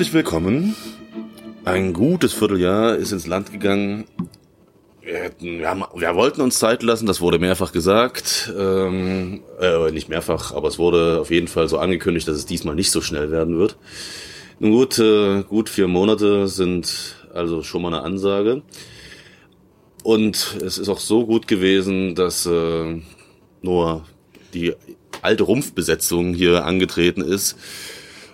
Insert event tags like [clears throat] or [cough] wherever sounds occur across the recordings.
Herzlich willkommen. Ein gutes Vierteljahr ist ins Land gegangen. Wir, hätten, wir, haben, wir wollten uns Zeit lassen, das wurde mehrfach gesagt. Ähm, äh, nicht mehrfach, aber es wurde auf jeden Fall so angekündigt, dass es diesmal nicht so schnell werden wird. Nun gut, äh, gut vier Monate sind also schon mal eine Ansage. Und es ist auch so gut gewesen, dass äh, nur die alte Rumpfbesetzung hier angetreten ist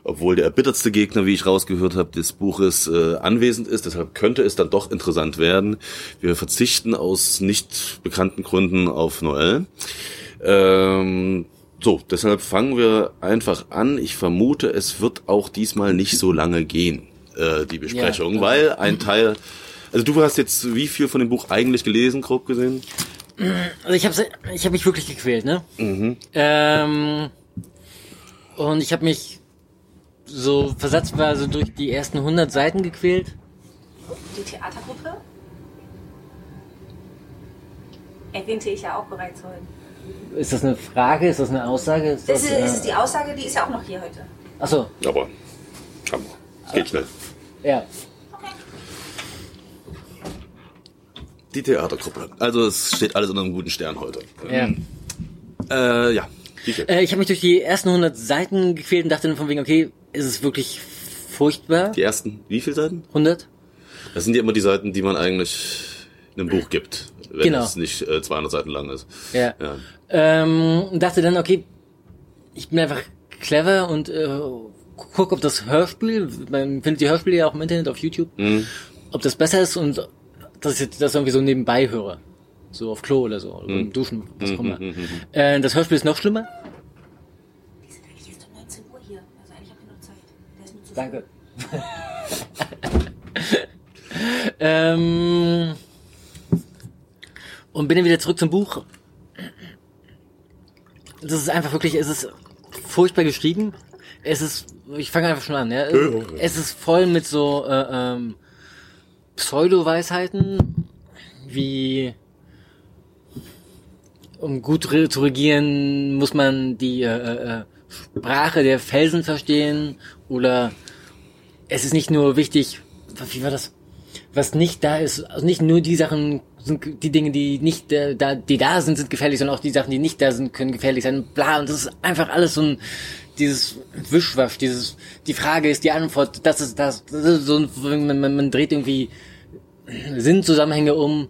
obwohl der erbittertste Gegner, wie ich rausgehört habe, des Buches äh, anwesend ist. Deshalb könnte es dann doch interessant werden. Wir verzichten aus nicht bekannten Gründen auf Noel. Ähm, so, deshalb fangen wir einfach an. Ich vermute, es wird auch diesmal nicht so lange gehen, äh, die Besprechung, ja, weil ein Teil. Also du hast jetzt wie viel von dem Buch eigentlich gelesen, grob gesehen? Also ich habe ich hab mich wirklich gequält, ne? Mhm. Ähm, und ich habe mich so versatzweise durch die ersten 100 Seiten gequält. Die Theatergruppe erwähnte ich ja auch bereits heute. Ist das eine Frage? Ist das eine Aussage? Ist das, das ist, ist, die Aussage, die ist ja auch noch hier heute. Achso. Aber, man. Es geht schnell. Ja. Okay. Die Theatergruppe. Also es steht alles unter einem guten Stern heute. Ja. Äh, ja. Äh, ich habe mich durch die ersten 100 Seiten gequält und dachte dann von wegen, okay, ist es wirklich furchtbar. Die ersten, wie viele Seiten? 100. Das sind ja immer die Seiten, die man eigentlich in einem Buch gibt, wenn Genau. es nicht äh, 200 Seiten lang ist. Ja. Ja. Ähm, dachte dann, okay, ich bin einfach clever und äh, guck, ob das Hörspiel, man findet die Hörspiele ja auch im Internet auf YouTube, Mhm. ob das besser ist und dass ich das irgendwie so nebenbei höre. So auf Klo oder so, oder Mhm. im Duschen, was auch immer. Äh, das Hörspiel ist noch schlimmer. Wir sind eigentlich erst um 19 Uhr hier. Also eigentlich haben wir noch Zeit. Der ist nur zu Danke. ähm, und bin dann wieder zurück zum Buch. Das ist einfach wirklich, es ist furchtbar geschrieben. Es ist, ich fange einfach schon an, ja. Es ist voll mit so äh, ähm, Pseudo-Weisheiten, wie um gut re zu regieren, muss man die äh, äh, Sprache der Felsen verstehen oder es ist nicht nur wichtig, wie war das? Was nicht da ist, also nicht nur die Sachen sind die Dinge, die nicht da, die da sind, sind gefährlich, sondern auch die Sachen, die nicht da sind, können gefährlich sein. Bla und das ist einfach alles so ein dieses Wischwasch, dieses die Frage ist die Antwort, das ist das, das ist so ein, man, man, man dreht irgendwie Sinnzusammenhänge um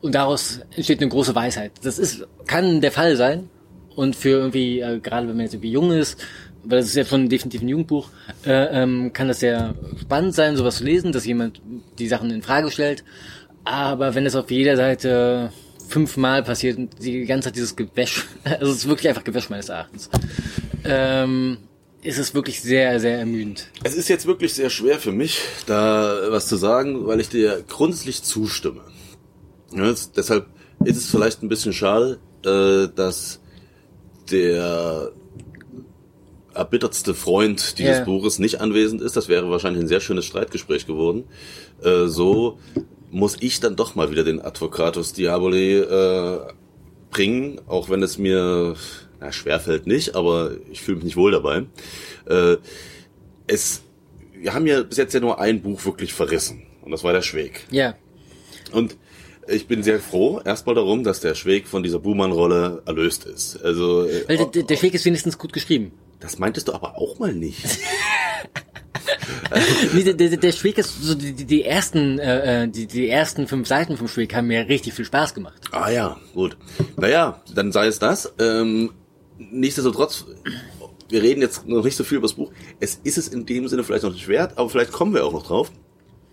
und daraus entsteht eine große Weisheit. Das ist kann der Fall sein und für irgendwie äh, gerade wenn man jetzt irgendwie jung ist, weil das ist ja schon definitiv ein Jugendbuch, äh, ähm, kann das sehr spannend sein, sowas zu lesen, dass jemand die Sachen in Frage stellt. Aber wenn es auf jeder Seite fünfmal passiert und die ganze Zeit dieses Gewäsch, [laughs] also es ist wirklich einfach Gewäsch meines Erachtens, ähm, ist es wirklich sehr, sehr ermüdend. Es ist jetzt wirklich sehr schwer für mich, da was zu sagen, weil ich dir grundsätzlich zustimme. Ja, deshalb ist es vielleicht ein bisschen schade, äh, dass der erbittertste Freund dieses Ja. Buches nicht anwesend ist. Das wäre wahrscheinlich ein sehr schönes Streitgespräch geworden. Äh, so muss ich dann doch mal wieder den Advocatus Diaboli äh, bringen, auch wenn es mir na, schwerfällt nicht, aber ich fühle mich nicht wohl dabei. Äh, es, wir haben ja bis jetzt ja nur ein Buch wirklich verrissen und das war der Schweg. Ja, Und ich bin sehr froh, erstmal darum, dass der Schweg von dieser Buhmann-Rolle erlöst ist. Also, äh, weil der, der, der Weg ist wenigstens gut geschrieben. Das meintest du aber auch mal nicht. [laughs] Nee, der, der, der Schweg ist so die, die, ersten äh, äh, die, die ersten fünf Seiten vom Schweg haben mir richtig viel Spaß gemacht. Ah ja, gut. Naja, dann sei es das. Ähm, nichtsdestotrotz, wir reden jetzt noch nicht so viel über das Buch. Es ist es in dem Sinne vielleicht noch nicht wert, aber vielleicht kommen wir auch noch drauf.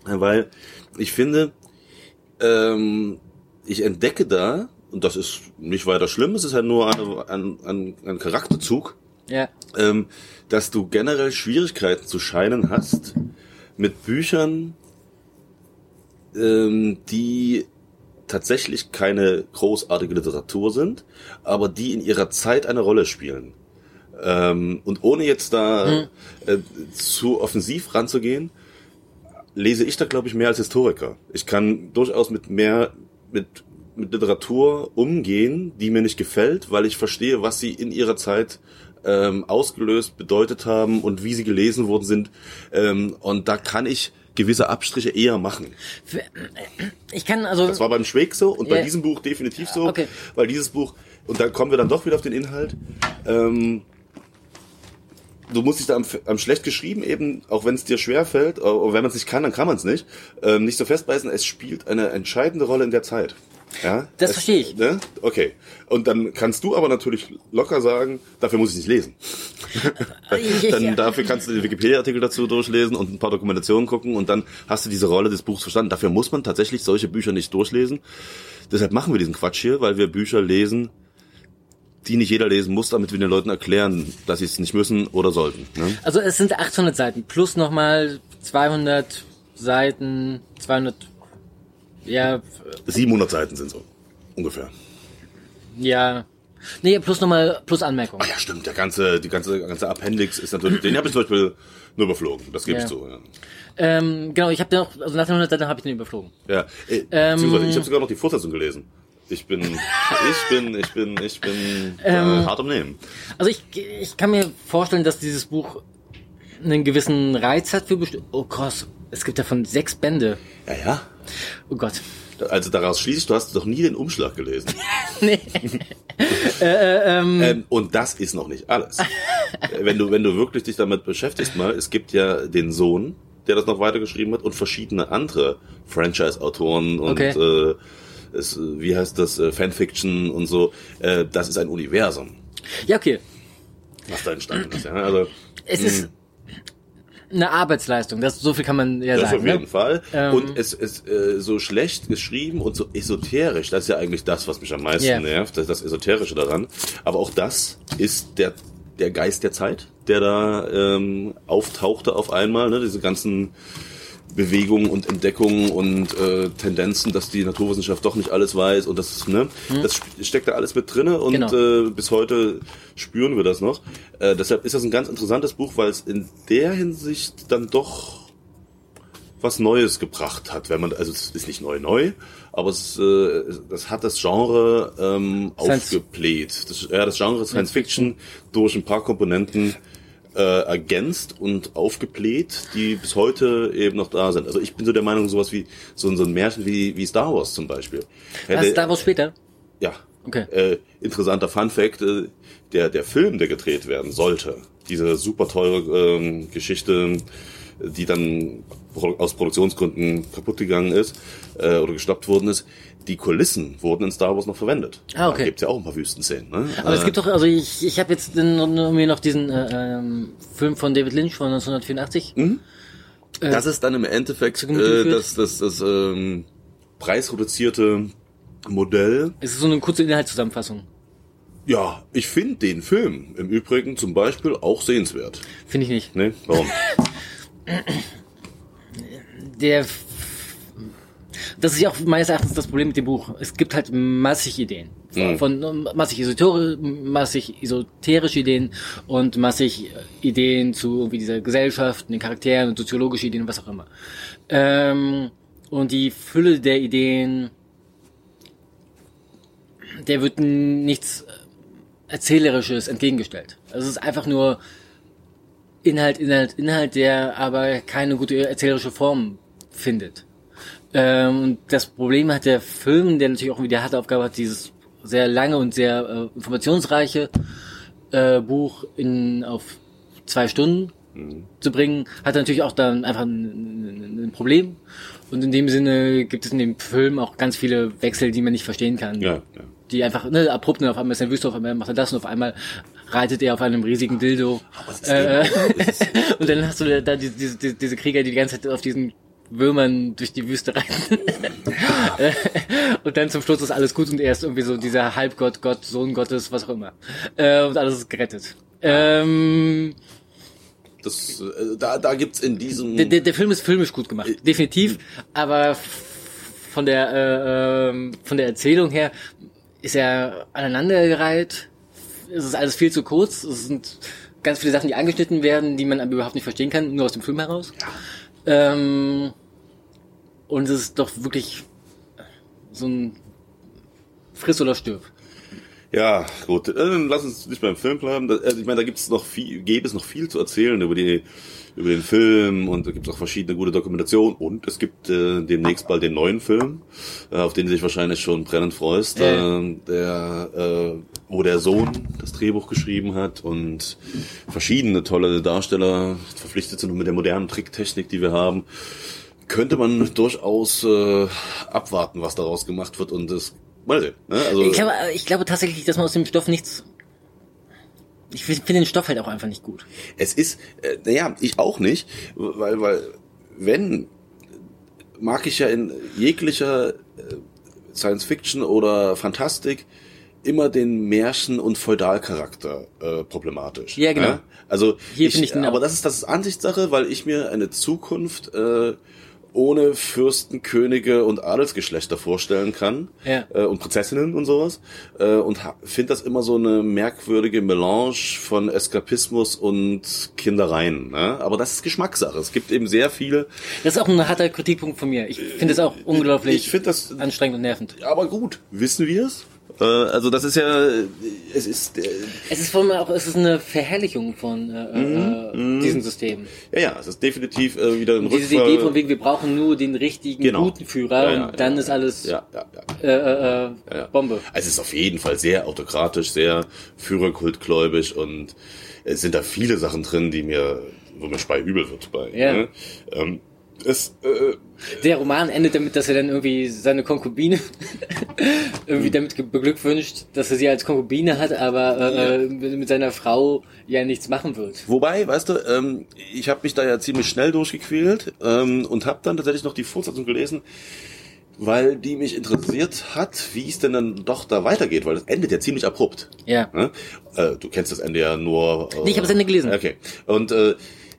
Weil ich finde, ähm, ich entdecke da, und das ist nicht weiter schlimm, es ist halt nur eine, ein, ein, ein Charakterzug, Ja. ähm, dass du generell Schwierigkeiten zu scheinen hast mit Büchern, ähm, die tatsächlich keine großartige Literatur sind, aber die in ihrer Zeit eine Rolle spielen. Ähm, und ohne jetzt da äh, zu offensiv ranzugehen, lese ich da, glaube ich, mehr als Historiker. Ich kann durchaus mit mehr, mit, mit Literatur umgehen, die mir nicht gefällt, weil ich verstehe, was sie in ihrer Zeit ähm, ausgelöst, bedeutet haben und wie sie gelesen worden sind. Ähm, und da kann ich gewisse Abstriche eher machen. Ich kann also. Das war beim Schweig so und bei Ja. diesem Buch definitiv so, Okay. weil dieses Buch, und da kommen wir dann doch wieder auf den Inhalt, ähm, du musst dich da am, am schlecht geschrieben eben, auch wenn es dir schwer fällt, äh, und wenn man es nicht kann, dann kann man es nicht, ähm, nicht so festbeißen, es spielt eine entscheidende Rolle in der Zeit. Ja? Das es, verstehe ich. Ne? Okay. Und dann kannst du aber natürlich locker sagen, dafür muss ich nicht lesen. [laughs] Dann dafür kannst du den Wikipedia-Artikel dazu durchlesen und ein paar Dokumentationen gucken und dann hast du diese Rolle des Buchs verstanden. Dafür muss man tatsächlich solche Bücher nicht durchlesen. Deshalb machen wir diesen Quatsch hier, weil wir Bücher lesen, die nicht jeder lesen muss, damit wir den Leuten erklären, dass sie es nicht müssen oder sollten. Ne? Also es sind 800 Seiten plus nochmal 200 Seiten, 200, ja, 700 Seiten sind so ungefähr. ja, nee, plus nochmal, plus Anmerkungen. Ach ja, stimmt. Der ganze, die ganze, ganze Appendix ist natürlich, den habe ich zum Beispiel nur überflogen. Das gebe Ja. ich zu. Ja. Ähm, genau, ich habe den auch, also nach den 100 Seiten habe ich den überflogen. Ja, äh, Ähm, ich habe sogar noch die Fortsetzung gelesen. Ich bin, ich bin, ich bin, ich bin Ähm, äh, hart am Nehmen. Also ich, ich kann mir vorstellen, dass dieses Buch einen gewissen Reiz hat für bestimmte, oh krass, es gibt davon sechs Bände. Ja, ja. Oh Gott. Also daraus schließe ich, du hast doch nie den Umschlag gelesen. [laughs] Nee. ähm, und das ist noch nicht alles. Äh, [laughs] wenn du, wenn du wirklich dich damit beschäftigst mal, es gibt ja den Sohn, der das noch weitergeschrieben hat und verschiedene andere Franchise-Autoren und Okay. äh, es, wie heißt das, äh, Fanfiction und so. Äh, das ist ein Universum, Ja, okay. was da entstanden ist. Ja? Also Es ist eine Arbeitsleistung, das, so viel kann man ja Das sagen. auf jeden ne? Fall. Ähm. und es ist äh, so schlecht geschrieben und so esoterisch. Das ist ja eigentlich das, was mich am meisten Ja. nervt, das, das Esoterische daran. Aber auch das ist der, der Geist der Zeit, der da ähm, auftauchte auf einmal. Ne? Diese ganzen Bewegungen und Entdeckungen und äh, Tendenzen, dass die Naturwissenschaft doch nicht alles weiß und das, ne, das sp- steckt da alles mit drinne und Hm. Genau. äh, bis heute spüren wir das noch. Äh, deshalb ist das ein ganz interessantes Buch, weil es in der Hinsicht dann doch was Neues gebracht hat, wenn man, also es ist nicht neu neu, aber es, äh, das hat das Genre ähm, Science- aufgebläht. Das, ja, das Genre Science Fiction durch ein paar Komponenten äh, ergänzt und aufgebläht, die bis heute eben noch da sind. Also ich bin so der Meinung, sowas wie so, ein- so ein Märchen wie, wie Star Wars zum Beispiel. Hätte- Star Wars später? ja. Okay. Äh, interessanter Fun Fact, äh, der, der Film, der gedreht werden sollte, diese super teure ähm, Geschichte, die dann aus Produktionsgründen kaputt gegangen ist äh, oder gestoppt worden ist, die Kulissen wurden in Star Wars noch verwendet. Ah, okay. Da gibt's ja auch ein paar Wüstenszenen. Ne? Aber es Äh, gibt doch, also ich, ich habe jetzt mir noch diesen äh, ähm, Film von David Lynch von 1984. das ist dann im Endeffekt äh, geführt? das, das, das ähm, preisreduzierte Modell. Es ist so eine kurze Inhaltszusammenfassung. Ja, ich finde den Film im Übrigen zum Beispiel auch sehenswert. Finde ich nicht. Ne? Warum? [laughs] Der das ist ja auch meines Erachtens das Problem mit dem Buch. Es gibt halt massig Ideen. Von, von ähm, massig, massig esoterische Ideen und massig äh, Ideen zu irgendwie dieser Gesellschaft, den Charakteren und soziologische Ideen und was auch immer. Ähm, und die Fülle der Ideen, der wird nichts äh, Erzählerisches entgegengestellt. Also es ist einfach nur Inhalt, Inhalt, Inhalt, der aber keine gute erzählerische Form findet. Ähm, und das Problem hat der Film, der natürlich auch wieder die harte Aufgabe hat, dieses sehr lange und sehr äh, informationsreiche äh, Buch in auf zwei Stunden zu bringen, hat natürlich auch dann einfach ein, ein, Problem. Und in dem Sinne gibt es in dem Film auch ganz viele Wechsel, die man nicht verstehen kann. Ja, ja. Die einfach, ne, abrupt, ne, auf einmal ist er Wüste, auf einmal macht er das und auf einmal reitet er auf einem riesigen Dildo. es ist Äh, [laughs] und dann hast du da diese, diese, diese Krieger, die die ganze Zeit auf diesen Würmern durch die Wüste reiten. [laughs] und dann zum Schluss ist alles gut und er ist irgendwie so dieser Halbgott, Gott, Sohn Gottes, was auch immer. Äh, und alles ist gerettet. Ähm, Das, äh, da, da gibt's in diesem. der, der, der Film ist filmisch gut gemacht, definitiv. Aber von der äh, ähm, von der Erzählung her ist er aneinandergereiht. Es ist alles viel zu kurz. Es sind ganz viele Sachen, die angeschnitten werden, die man aber überhaupt nicht verstehen kann, nur aus dem Film heraus. Ähm, und es ist doch wirklich so ein Friss oder stirb. Ja, gut. Äh, lass uns nicht beim Film bleiben. Da, äh, ich meine, da gibt's noch viel, gäbe es noch viel zu erzählen über die über den Film und da gibt's auch verschiedene gute Dokumentationen und es gibt äh, demnächst bald den neuen Film, äh, auf den du dich wahrscheinlich schon brennend freust, äh, der äh, wo der Sohn das Drehbuch geschrieben hat und verschiedene tolle Darsteller verpflichtet sind und mit der modernen Tricktechnik, die wir haben, könnte man durchaus äh, abwarten, was daraus gemacht wird und das mal sehen. Ne? Also Ich glaube, ich glaube tatsächlich, dass man aus dem Stoff nichts. Ich finde den Stoff halt auch einfach nicht gut. Es ist, äh, naja, ich auch nicht, weil, weil, wenn, mag ich ja in jeglicher äh, Science Fiction oder Fantastik immer den Märchen- und Feudalcharakter äh, problematisch. Ja, genau. Ja? Also, Hier ich, finde ich den aber das ist, das ist Ansichtssache, weil ich mir eine Zukunft äh, ohne Fürsten, Könige und Adelsgeschlechter vorstellen kann Ja. äh, und Prinzessinnen und sowas äh, und finde das immer so eine merkwürdige Melange von Eskapismus und Kindereien. Ne? Aber das ist Geschmackssache. Es gibt eben sehr viele. Das ist auch ein harter Kritikpunkt von mir. Ich finde es auch unglaublich Ich das anstrengend und nervend. aber gut. Wissen wir es? Äh, also das ist ja, es ist äh, Es ist vor allem auch, es ist eine Verherrlichung von äh, Mhm, äh, diesem System. ja ja, es ist definitiv äh, wieder ein Diese Rückfall. Idee von wegen, wir brauchen nur den richtigen, Genau. guten Führer Ja, ja, und dann ja, ist alles ja, ja, ja. äh, äh, äh. Bombe. Also es ist auf jeden Fall sehr autokratisch, sehr führerkultgläubig und es sind da viele Sachen drin, die mir, wo mir Spei übel wird bei. Ja. Ne? Ähm, es, äh, Der Roman endet damit, dass er dann irgendwie seine Konkubine [laughs] irgendwie Mhm. damit beglückwünscht, dass er sie als Konkubine hat, aber äh, äh, mit seiner Frau ja nichts machen wird. wobei, weißt du, ähm, ich habe mich da ja ziemlich schnell durchgequält ähm, und habe dann tatsächlich noch die Fortsetzung gelesen, weil die mich interessiert hat, wie es denn dann doch da weitergeht, weil das endet ja ziemlich abrupt. Ja. Ne? Äh, du kennst das Ende ja nur. Äh, Nee, ich hab das Ende gelesen. Okay. Und äh,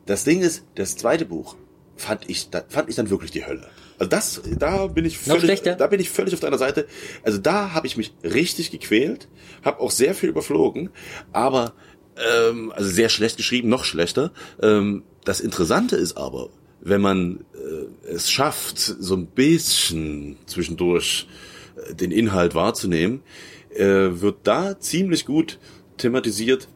das Ding ist, das zweite Buch fand ich, da, fand ich dann wirklich die Hölle. Also das, da bin ich völlig, da bin ich völlig auf deiner Seite. Also da habe ich mich richtig gequält, habe auch sehr viel überflogen, aber ähm, also sehr schlecht geschrieben, noch schlechter. Ähm, das Interessante ist aber, wenn man äh, es schafft, so ein bisschen zwischendurch äh, den Inhalt wahrzunehmen, äh, wird da ziemlich gut thematisiert.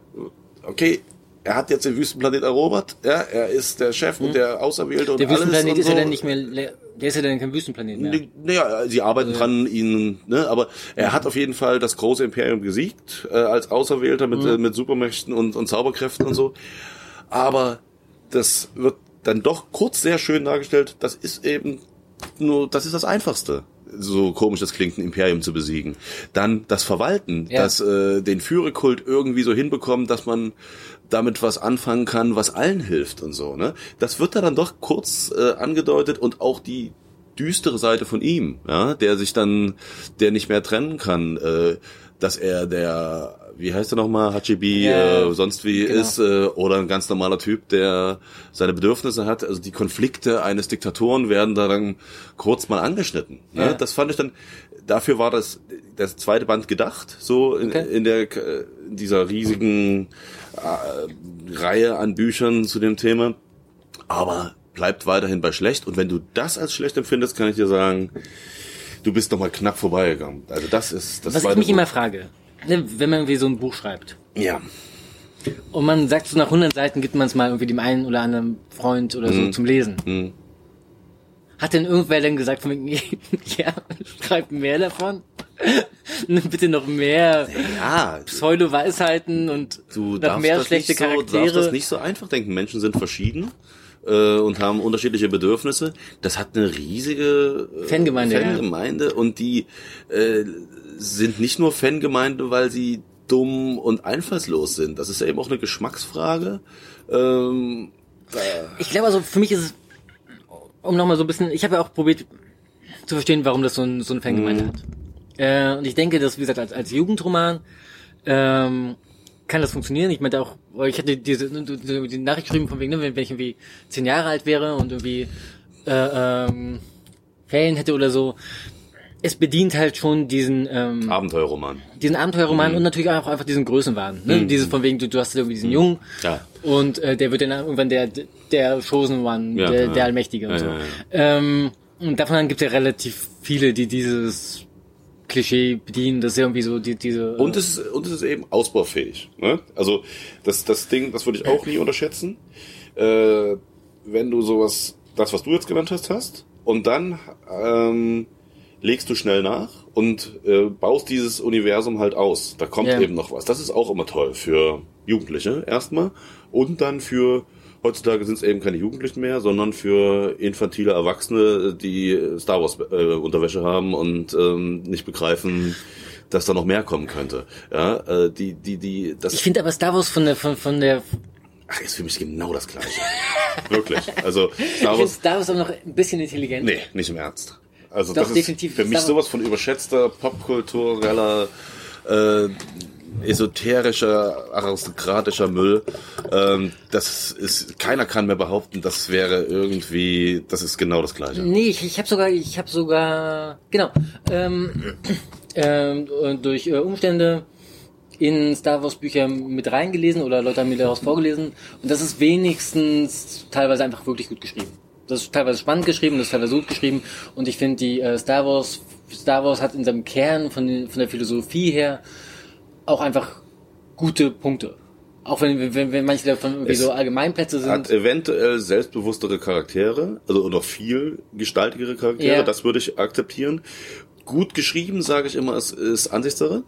Okay, er hat jetzt den Wüstenplanet erobert, ja, er ist der Chef und der Auserwählte und. Der alles Wüstenplanet und ist so. ja dann nicht mehr, le- der ist ja dann kein Wüstenplanet mehr. Naja, sie arbeiten dran, ihn, ne, aber er hat auf jeden Fall das große Imperium gesiegt, äh, als Auserwählter mit, äh, mit Supermächten und, und Zauberkräften und so. Aber das wird dann doch kurz sehr schön dargestellt, das ist eben nur, das ist das Einfachste. So komisch das klingt, ein Imperium zu besiegen. Dann das Verwalten, Ja. das äh, den Führekult irgendwie so hinbekommt, dass man damit was anfangen kann, was allen hilft und so. Ne? Das wird da dann doch kurz äh, angedeutet und auch die düstere Seite von ihm, ja, der sich dann, der nicht mehr trennen kann, äh, dass er der, wie heißt er nochmal, Hachibi, Ja, äh, sonst wie genau. ist, äh, oder ein ganz normaler Typ, der seine Bedürfnisse hat. Also die Konflikte eines Diktatoren werden da dann kurz mal angeschnitten. Ne? Ja. Das fand ich dann, dafür war das, das zweite Band gedacht, so in, Okay. in der, äh, in dieser riesigen äh, Reihe an Büchern zu dem Thema. Aber bleibt weiterhin bei schlecht. Und wenn du das als schlecht empfindest, kann ich dir sagen, du bist noch mal knapp vorbeigegangen. Also das ist das Was ich mich immer frage, wenn man irgendwie so ein Buch schreibt ja. und man sagt so nach 100 Seiten gibt man es mal irgendwie dem einen oder anderen Freund oder Mhm. so zum Lesen. Hat denn irgendwer dann gesagt von wegen, [laughs] ja, schreibt mehr davon? [laughs] Bitte noch mehr Ja, Pseudo-Weisheiten und du noch darfst mehr das schlechte nicht so, du darfst Charaktere. das nicht so einfach denken. Menschen sind verschieden äh, und haben unterschiedliche Bedürfnisse. Das hat eine riesige äh, Fangemeinde, ja. Fangemeinde und die äh, sind nicht nur Fangemeinde, weil sie dumm und einfallslos sind. Das ist ja eben auch eine Geschmacksfrage. Ähm, Ich glaube also, für mich ist es, um nochmal so ein bisschen, ich habe ja auch probiert zu verstehen, warum das so, ein, so eine Fangemeinde Mhm. hat. Äh, und ich denke, dass, wie gesagt, als, als Jugendroman ähm, kann das funktionieren. Ich meinte auch, ich hatte diese die Nachricht geschrieben von wegen, ne, wenn, wenn ich irgendwie zehn Jahre alt wäre und irgendwie äh, ähm, Ferien hätte oder so. Es bedient halt schon diesen ähm, Abenteuerroman. diesen Abenteuerroman und natürlich auch einfach diesen Größenwahn. Ne? Dieses von wegen, du, du hast irgendwie diesen Jungen Ja. und äh, der wird dann irgendwann der der Chosen One, Ja, der, ja. der Allmächtige und so. ja. Ähm, und davon gibt es ja relativ viele, die dieses Klischee bedienen, das ist ja irgendwie so die, diese Und es ist, und es ist eben ausbaufähig. Ne? Also das, das Ding, das würde ich auch nie unterschätzen. Äh, wenn du sowas, das, was du jetzt genannt hast, hast, und dann ähm, legst du schnell nach und äh, baust dieses Universum halt aus. Da kommt Ja. eben noch was. Das ist auch immer toll für Jugendliche erstmal und dann für Heutzutage sind es eben keine Jugendlichen mehr, sondern für infantile Erwachsene, die Star Wars äh, Unterwäsche haben und ähm, nicht begreifen, dass da noch mehr kommen könnte. Ja, äh, die, die, die, das ich finde aber Star Wars von der von, von der ach, ist für mich genau das Gleiche. Wirklich. Also [laughs] Star ich finde Wars, Star Wars auch noch ein bisschen intelligent. nee, nicht im Ernst. Also Doch, das ist definitiv. für mich sowas von überschätzter, popkultureller, äh, esoterischer, aristokratischer Müll. Ähm, das ist, keiner kann mehr behaupten, das wäre irgendwie, das ist genau das Gleiche. Nee, ich, ich habe sogar, ich habe sogar, genau, ähm, [clears throat] ähm, durch äh, Umstände in Star Wars Bücher mit reingelesen oder Leute haben mir daraus vorgelesen und das ist wenigstens teilweise einfach wirklich gut geschrieben. Das ist teilweise spannend geschrieben, das ist teilweise gut geschrieben und ich finde die äh, Star Wars Star Wars hat in seinem Kern von, von der Philosophie her auch einfach gute Punkte. Auch wenn, wenn, wenn manche davon irgendwie Es so Allgemeinplätze sind. Hat eventuell selbstbewusstere Charaktere, also oder viel gestaltigere Charaktere, Ja. das würde ich akzeptieren. Gut geschrieben, sage ich immer, es ist Ansichtssache.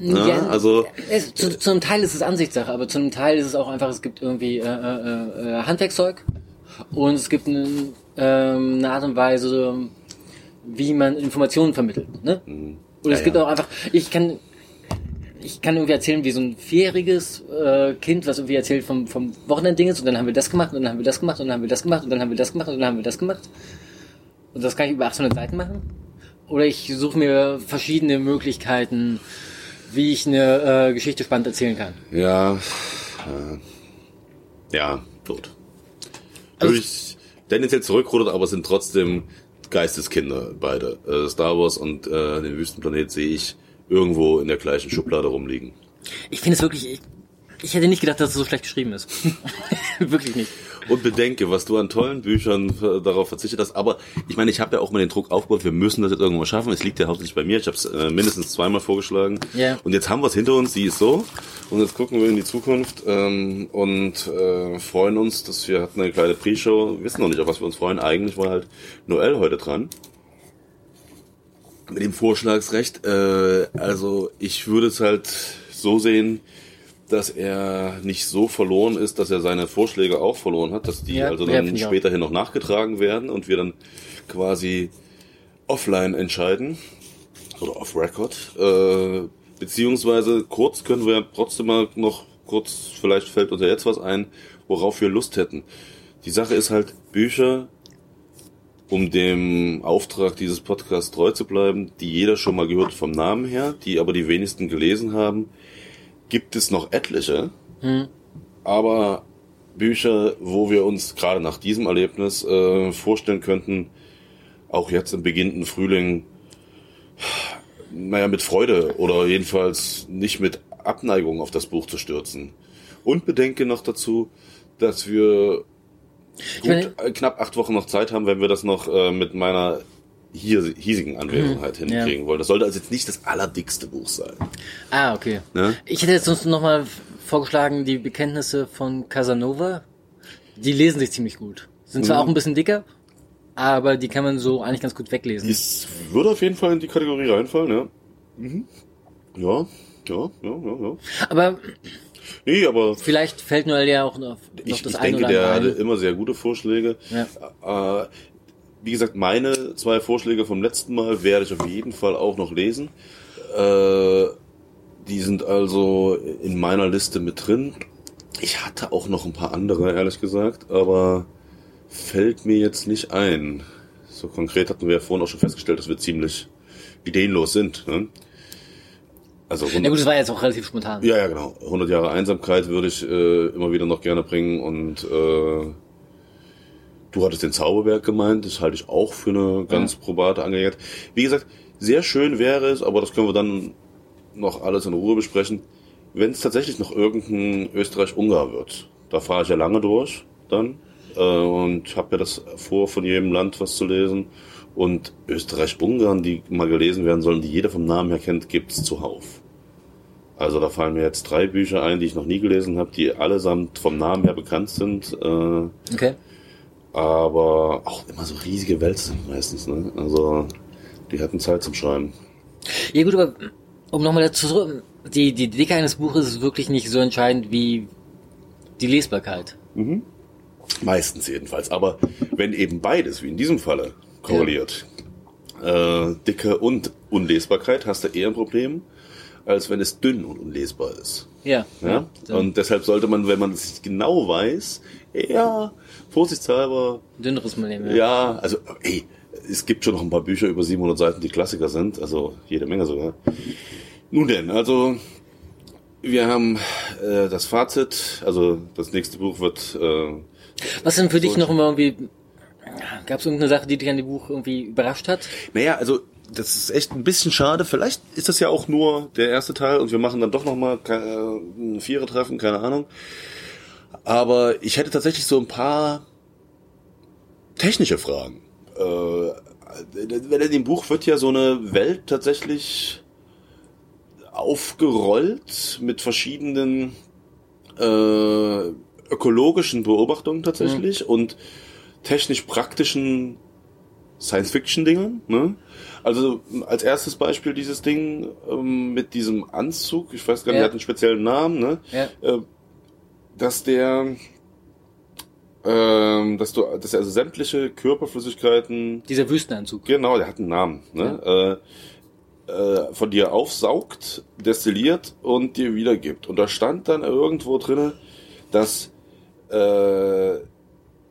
Ja, also- es, zu, zu einem Teil ist es Ansichtssache, aber zu einem Teil ist es auch einfach, es gibt irgendwie äh, äh, äh, Handwerkszeug und es gibt eine, ähm, eine Art und Weise, wie man Informationen vermittelt. Ne? Und es Mhm. Ja, gibt ja. auch einfach, ich kann ich kann irgendwie erzählen, wie so ein vierjähriges äh, Kind, was irgendwie erzählt vom, vom Wochenenddinges und dann haben wir das gemacht und dann haben wir das gemacht und dann haben wir das gemacht und dann haben wir das gemacht und dann haben wir das gemacht. Und das kann ich über 800 Seiten machen. Oder ich suche mir verschiedene Möglichkeiten, wie ich eine äh, Geschichte spannend erzählen kann. Ja, äh, ja, tot. Also- ich tendenziell zurückrudert, aber sind trotzdem Geisteskinder, beide. Äh, Star Wars und äh, den Wüstenplanet sehe ich irgendwo in der gleichen Schublade rumliegen. Ich finde es wirklich, ich, ich hätte nicht gedacht, dass es so schlecht geschrieben ist. [laughs] wirklich nicht. Und bedenke, was du an tollen Büchern darauf verzichtet hast. Aber ich meine, ich habe ja auch mal den Druck aufgebaut, wir müssen das jetzt irgendwann mal schaffen. Es liegt ja hauptsächlich bei mir. Ich habe es äh, mindestens zweimal vorgeschlagen. Ja. Und jetzt haben wir es hinter uns, sie ist so. Und jetzt gucken wir in die Zukunft ähm, und äh, freuen uns, dass wir hatten eine kleine Pre-Show. Wir wissen noch nicht, auf was wir uns freuen. Eigentlich war halt Noel heute dran. Mit dem Vorschlagsrecht. Äh, also ich würde es halt so sehen, dass er nicht so verloren ist, dass er seine Vorschläge auch verloren hat, dass die Ja, also ja, dann auch. späterhin noch nachgetragen werden und wir dann quasi offline entscheiden oder off record. Äh, beziehungsweise kurz können wir trotzdem mal noch kurz, vielleicht fällt uns ja jetzt was ein, worauf wir Lust hätten. Die Sache ist halt, Bücher, um dem Auftrag dieses Podcasts treu zu bleiben, die jeder schon mal gehört vom Namen her, die aber die wenigsten gelesen haben, gibt es noch etliche. Aber Bücher, wo wir uns gerade nach diesem Erlebnis äh, vorstellen könnten, auch jetzt im beginnenden Frühling, naja, mit Freude oder jedenfalls nicht mit Abneigung auf das Buch zu stürzen. Und bedenke noch dazu, dass wir gut meine- äh, knapp acht Wochen noch Zeit haben, wenn wir das noch äh, mit meiner hier, hiesigen Anwesenheit Mhm. hinkriegen wollen. Das sollte also jetzt nicht das allerdickste Buch sein. Ah, okay. Ne? Ich hätte jetzt sonst nochmal vorgeschlagen, die Bekenntnisse von Casanova. Die lesen sich ziemlich gut. Sind zwar Mhm. auch ein bisschen dicker, aber die kann man so eigentlich ganz gut weglesen. Es würde auf jeden Fall in die Kategorie reinfallen, ja. Mhm. Ja, ja, ja, ja, ja. Aber Nee, aber vielleicht fällt Noel ja auch noch, noch ich, das ich denke, der andere hatte immer sehr gute Vorschläge. Ja. Äh, wie gesagt, meine zwei Vorschläge vom letzten Mal werde ich auf jeden Fall auch noch lesen. Äh, die sind also in meiner Liste mit drin. Ich hatte auch noch ein paar andere, ehrlich gesagt, aber fällt mir jetzt nicht ein. So konkret hatten wir ja vorhin auch schon festgestellt, dass wir ziemlich ideenlos sind. Ne? Also Ja 100, gut, das war jetzt auch relativ spontan. ja, ja, genau. 100 Jahre Einsamkeit würde ich äh, immer wieder noch gerne bringen und äh, du hattest den Zauberberg gemeint, das halte ich auch für eine ganz probate Angelegenheit. Wie gesagt, sehr schön wäre es, aber das können wir dann noch alles in Ruhe besprechen, wenn es tatsächlich noch irgendein Österreich-Ungar wird. Da fahre ich ja lange durch dann äh, und habe ja das vor, von jedem Land was zu lesen. Und Österreich-Ungarn, die mal gelesen werden sollen, die jeder vom Namen her kennt, gibt's zuhauf. Also da fallen mir jetzt drei Bücher ein, die ich noch nie gelesen habe, die allesamt vom Namen her bekannt sind, äh, Okay. Aber auch immer so riesige Wälzer meistens. Ne? Also die hatten Zeit zum Schreiben. Ja gut, aber um nochmal dazu zurück, die, die Dicke eines Buches ist wirklich nicht so entscheidend wie die Lesbarkeit. Meistens jedenfalls. Aber wenn eben beides, wie in diesem Falle, korreliert, äh, Dicke und Unlesbarkeit, hast du eher ein Problem, als wenn es dünn und unlesbar ist. Ja. Ja? Und deshalb sollte man, wenn man es genau weiß, eher vorsichtshalber, dünneres mal nehmen. ja, also, ey, es gibt schon noch ein paar Bücher über 700 Seiten, die Klassiker sind, also jede Menge sogar. Nun denn, also, wir haben äh, das Fazit, also das nächste Buch wird, äh, Was denn für dich noch immer irgendwie, gab es irgendeine Sache, die dich an dem Buch irgendwie überrascht hat? naja, also, das ist echt ein bisschen schade. Vielleicht ist das ja auch nur der erste Teil und wir machen dann doch nochmal äh, ein Vierer-Treffen, keine Ahnung. Aber ich hätte tatsächlich so ein paar technische Fragen. Äh, in dem Buch wird ja so eine Welt tatsächlich aufgerollt mit verschiedenen äh, ökologischen Beobachtungen tatsächlich und technisch praktischen Science-Fiction-Dingen. Ne? Also als erstes Beispiel dieses Ding ähm, mit diesem Anzug, ich weiß gar nicht, Ja. der hat einen speziellen Namen, ne? Ja. äh, dass der, ähm, dass du, dass er also sämtliche Körperflüssigkeiten, Dieser Wüstenanzug. genau, der hat einen Namen, ne? Äh, äh, von dir aufsaugt, destilliert und dir wiedergibt. Und da stand dann irgendwo drinne, dass äh,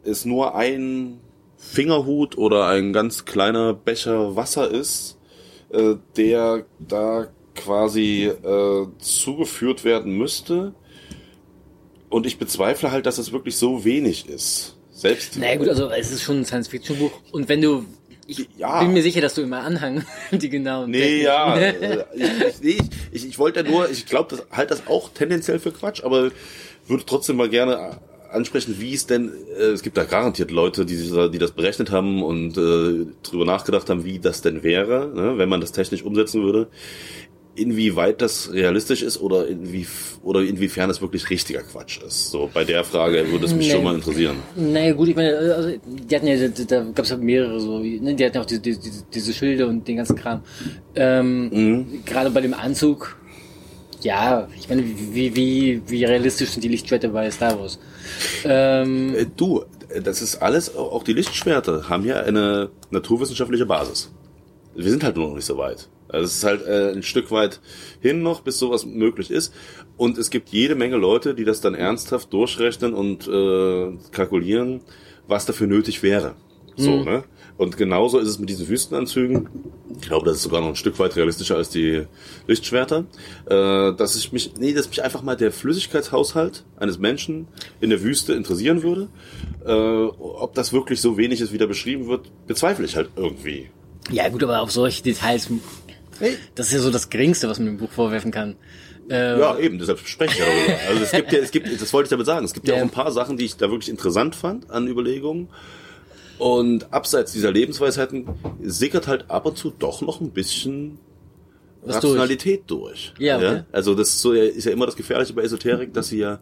es nur ein Fingerhut oder ein ganz kleiner Becher Wasser ist, äh, der da quasi äh, zugeführt werden müsste. Und ich bezweifle halt, dass es wirklich so wenig ist. Selbst Naja gut, also es ist schon ein Science-Fiction-Buch. Und wenn du, ich Ja. bin mir sicher, dass du immer Anhang [laughs] die genauen Nee, Techniken- ja. [laughs] äh, ich, ich, ich, ich wollte ja nur, ich glaube, das halt das auch tendenziell für Quatsch, aber würde trotzdem mal gerne ansprechen, wie es denn, äh, es gibt da garantiert Leute, die, die das berechnet haben und äh, drüber nachgedacht haben, wie das denn wäre, ne, wenn man das technisch umsetzen würde. Inwieweit das realistisch ist oder inwie, oder inwiefern es wirklich richtiger Quatsch ist. So, bei der Frage würde es mich Nee. schon mal interessieren. Naja gut, ich meine, also, die hatten ja, da, gab es ja mehrere so, ne, die hatten ja auch diese, diese, diese Schilde und den ganzen Kram. Ähm, Mhm. Gerade bei dem Anzug, ja, ich meine, wie, wie, wie realistisch sind die Lichtschwerter bei Star Wars? Ähm, Äh, Du, das ist alles, auch die Lichtschwerter haben ja eine naturwissenschaftliche Basis. Wir sind halt nur noch nicht so weit. Also es ist halt äh, ein Stück weit hin noch, bis sowas möglich ist. Und es gibt jede Menge Leute, die das dann ernsthaft durchrechnen und äh, kalkulieren, was dafür nötig wäre. So, ne? Und genauso ist es mit diesen Wüstenanzügen. Ich glaube, das ist sogar noch ein Stück weit realistischer als die Lichtschwerter. Äh, dass ich mich, nee, dass mich einfach mal der Flüssigkeitshaushalt eines Menschen in der Wüste interessieren würde. Äh, ob das wirklich so wenig ist, wie da beschrieben wird, bezweifle ich halt irgendwie. ja gut, aber auf solche Details, das ist ja so das Geringste, was man dem Buch vorwerfen kann. Äh, Ja, eben, deshalb spreche ich darüber. Also es gibt ja, es gibt, das wollte ich damit sagen, es gibt ja, Ja. auch ein paar Sachen, die ich da wirklich interessant fand an Überlegungen. Und abseits dieser Lebensweisheiten sickert halt ab und zu doch noch ein bisschen Was Rationalität durch. Ja, okay. Also das ist, so, ist ja immer das Gefährliche bei Esoterik, dass sie ja,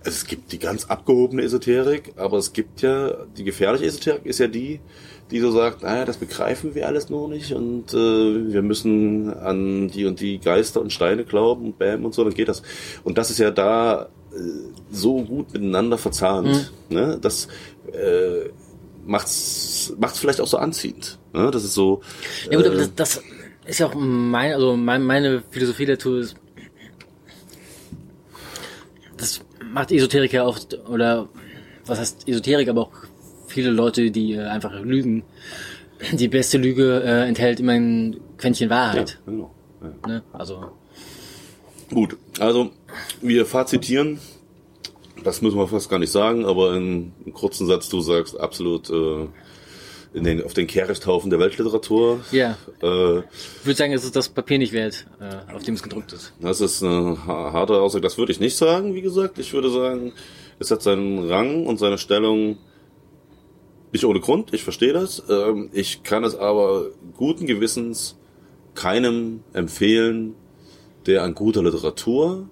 also es gibt die ganz abgehobene Esoterik, aber es gibt ja, die gefährliche Esoterik ist ja die, die so sagt, naja, das begreifen wir alles noch nicht und äh, wir müssen an die und die Geister und Steine glauben und bam und so, dann geht das. Und das ist ja da äh, so gut miteinander verzahnt. Ne? Das äh, macht's, macht's vielleicht auch so anziehend. Ne? Das ist so. Ja gut, aber äh, das, das ist ja auch mein, also mein, meine Philosophie dazu ist, das macht Esoteriker oft, oder was heißt Esoterik, aber auch viele Leute, die äh, einfach lügen. Die beste Lüge äh, enthält immer ein Quäntchen ja, Wahrheit. genau. Ja. Ne? Also Gut, also wir fazitieren. Das müssen wir fast gar nicht sagen, aber in einem kurzen Satz, du sagst absolut äh, in den, auf den Kehreshaufen der Weltliteratur. Ja. Äh, Ich würde sagen, es ist das Papier nicht wert, äh, auf dem es gedruckt ist. das ist eine ha- harte Aussage. Das würde ich nicht sagen, wie gesagt. Ich würde sagen, es hat seinen Rang und seine Stellung nicht ohne Grund. Ich verstehe das. Ähm, ich kann es aber guten Gewissens keinem empfehlen, der an guter Literatur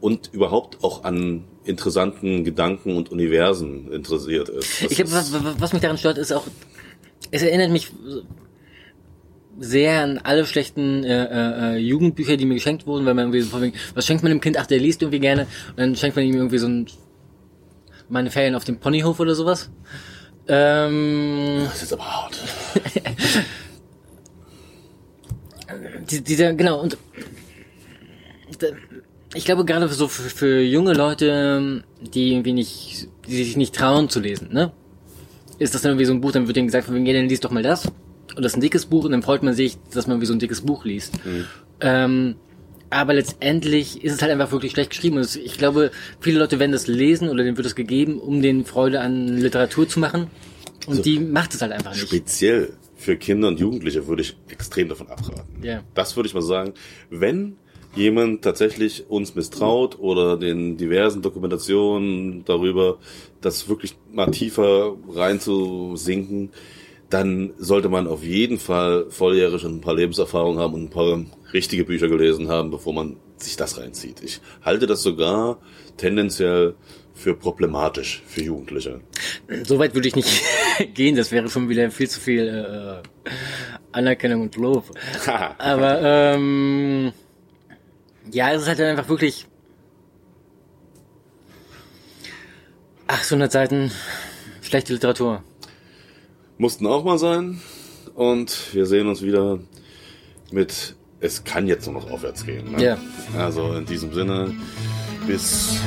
und überhaupt auch an interessanten Gedanken und Universen interessiert ist. Das Ich glaube, was, was- mich daran stört, ist auch, es erinnert mich sehr an alle schlechten äh, äh, äh, Jugendbücher, die mir geschenkt wurden, weil man irgendwie so was schenkt man dem Kind? Ach, der liest irgendwie gerne. Und dann schenkt man ihm irgendwie so ein meine Ferien auf dem Ponyhof oder sowas. Ähm, das ist aber hart. [laughs] die, dieser, genau, und ich glaube gerade so für, für junge Leute, die irgendwie nicht, die sich nicht trauen zu lesen, ne? Ist das dann irgendwie so ein Buch, dann wird ihnen gesagt, von wegen, ja, dann liest doch mal das. Und das ist ein dickes Buch und dann freut man sich, dass man wie so ein dickes Buch liest. Ähm, aber letztendlich ist es halt einfach wirklich schlecht geschrieben. Und ich glaube, viele Leute werden das lesen oder denen wird es gegeben, um den Freude an Literatur zu machen. Und So. die macht es halt einfach nicht. Speziell für Kinder und Jugendliche würde ich extrem davon abraten. Ja. Das würde ich mal sagen. Wenn jemand tatsächlich uns misstraut oder den diversen Dokumentationen darüber, das wirklich mal tiefer reinzusinken, dann sollte man auf jeden Fall volljährig und ein paar Lebenserfahrungen haben und ein paar richtige Bücher gelesen haben, bevor man sich das reinzieht. Ich halte das sogar tendenziell für problematisch für Jugendliche. So weit würde ich nicht [laughs] gehen, das wäre schon wieder viel zu viel äh, Anerkennung und Lob. [laughs] Aber ähm, ja, es ist halt einfach wirklich 800 Seiten schlechte Literatur. mussten auch mal sein. Und wir sehen uns wieder mit Es kann jetzt nur noch aufwärts gehen. Ne? Ja. Also in diesem Sinne, bis.